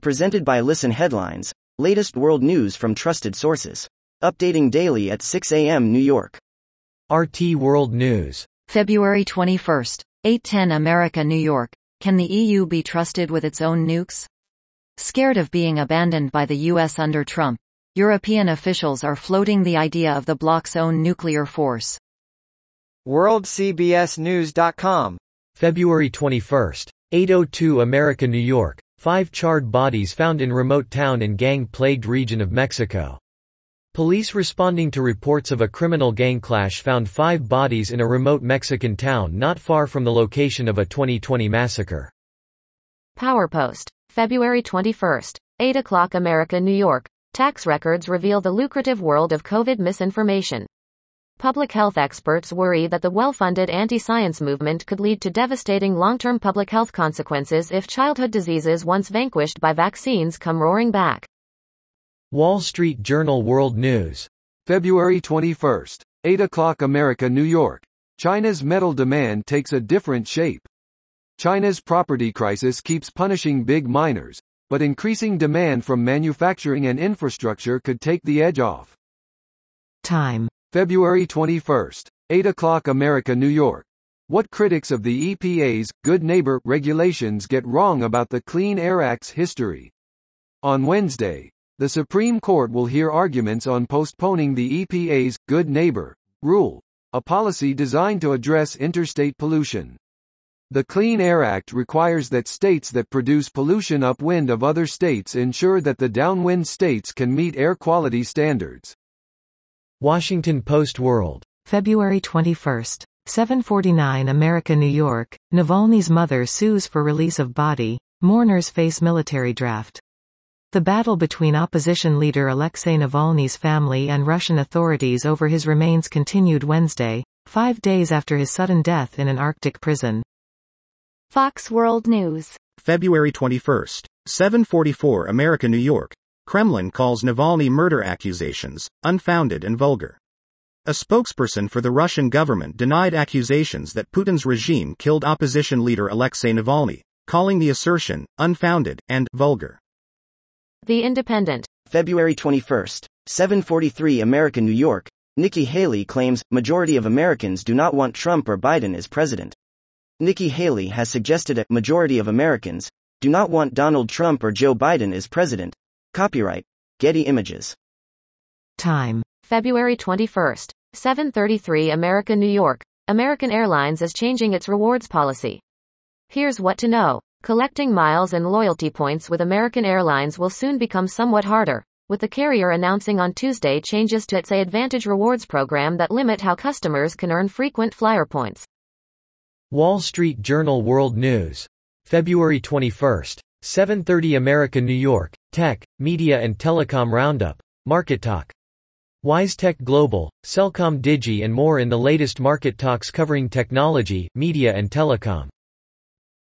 Presented by Listen Headlines, latest world news from trusted sources. Updating daily at 6 a.m. New York. RT World News. February 21st, 810 America, New York. Can the EU be trusted with its own nukes? Scared of being abandoned by the US under Trump, European officials are floating the idea of the bloc's own nuclear force. WorldCBSNews.com. February 21st, 802 America, New York. Five charred bodies found in remote town in gang-plagued region of Mexico. Police responding to reports of a criminal gang clash found five bodies in a remote Mexican town not far from the location of a 2020 massacre. PowerPost, February 21st, 8 o'clock America, New York. Tax records reveal the lucrative world of COVID misinformation. Public health experts worry that the well-funded anti-science movement could lead to devastating long-term public health consequences if childhood diseases once vanquished by vaccines come roaring back. Wall Street Journal World News. February 21st, 8 o'clock America, New York. China's metal demand takes a different shape. China's property crisis keeps punishing big miners, but increasing demand from manufacturing and infrastructure could take the edge off. Time. February 21. 8 o'clock America, New York. What critics of the EPA's Good Neighbor regulations get wrong about the Clean Air Act's history. On Wednesday, the Supreme Court will hear arguments on postponing the EPA's Good Neighbor rule, a policy designed to address interstate pollution. The Clean Air Act requires that states that produce pollution upwind of other states ensure that the downwind states can meet air quality standards. Washington Post World. February 21. 749 America, New York. Navalny's mother sues for release of body. Mourners face military draft. The battle between opposition leader Alexei Navalny's family and Russian authorities over his remains continued Wednesday, five days after his sudden death in an Arctic prison. Fox World News. February 21. 744 America, New York. Kremlin calls Navalny murder accusations unfounded and vulgar. A spokesperson for the Russian government denied accusations that Putin's regime killed opposition leader Alexei Navalny, calling the assertion unfounded and vulgar. The Independent. February 21st, 743 America, New York. Nikki Haley claims majority of Americans do not want Trump or Biden as president. Nikki Haley has suggested a majority of Americans do not want Donald Trump or Joe Biden as president. Copyright Getty Images. Time. February 21st, 733 America, New York. American Airlines is changing its rewards policy. Here's what to know. Collecting miles and loyalty points with American Airlines will soon become somewhat harder, with the carrier announcing on Tuesday changes to its AAdvantage rewards program that limit how customers can earn frequent flyer points. Wall Street Journal World News. February 21st, 730 America, New York. Tech, Media and Telecom Roundup. Market Talk. WiseTech Global, CelcomDigi and more in the latest market talks covering technology, media and telecom.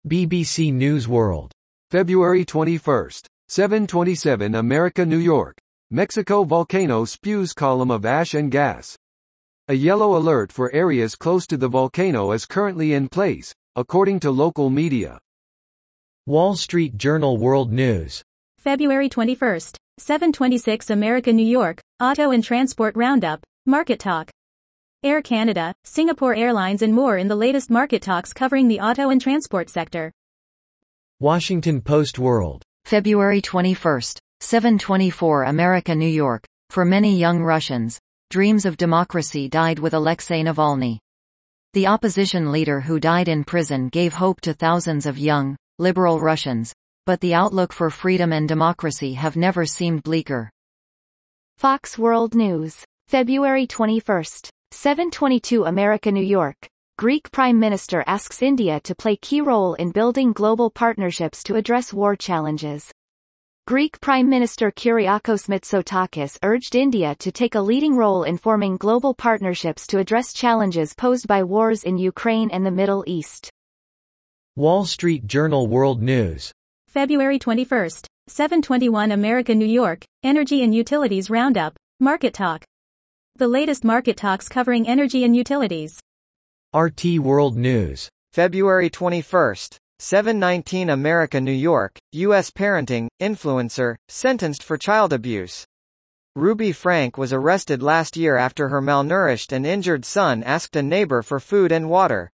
BBC News World. February 21st, 727 America, New York. Mexico volcano spews column of ash and gas. A yellow alert for areas close to the volcano is currently in place, according to local media. Wall Street Journal World News. February 21, 726 America, New York. Auto and Transport Roundup. Market Talk. Air Canada, Singapore Airlines and more in the latest market talks covering the auto and transport sector. Washington Post World. February 21, 724 America, New York. For many young Russians, dreams of democracy died with Alexei Navalny. The opposition leader who died in prison gave hope to thousands of young, liberal Russians, but the outlook for freedom and democracy have never seemed bleaker. Fox World News. February 21st, 722 America, New York. Greek Prime Minister asks India to play key role in building global partnerships to address war challenges. Greek Prime Minister Kyriakos Mitsotakis urged India to take a leading role in forming global partnerships to address challenges posed by wars in Ukraine and the Middle East. Wall Street Journal World News. February 21st, 721 America, New York. Energy and Utilities Roundup. Market Talk. The latest market talks covering energy and utilities. RT World News. February 21st, 719 America New York, U.S. parenting, influencer, sentenced for child abuse. Ruby Frank was arrested last year after her malnourished and injured son asked a neighbor for food and water.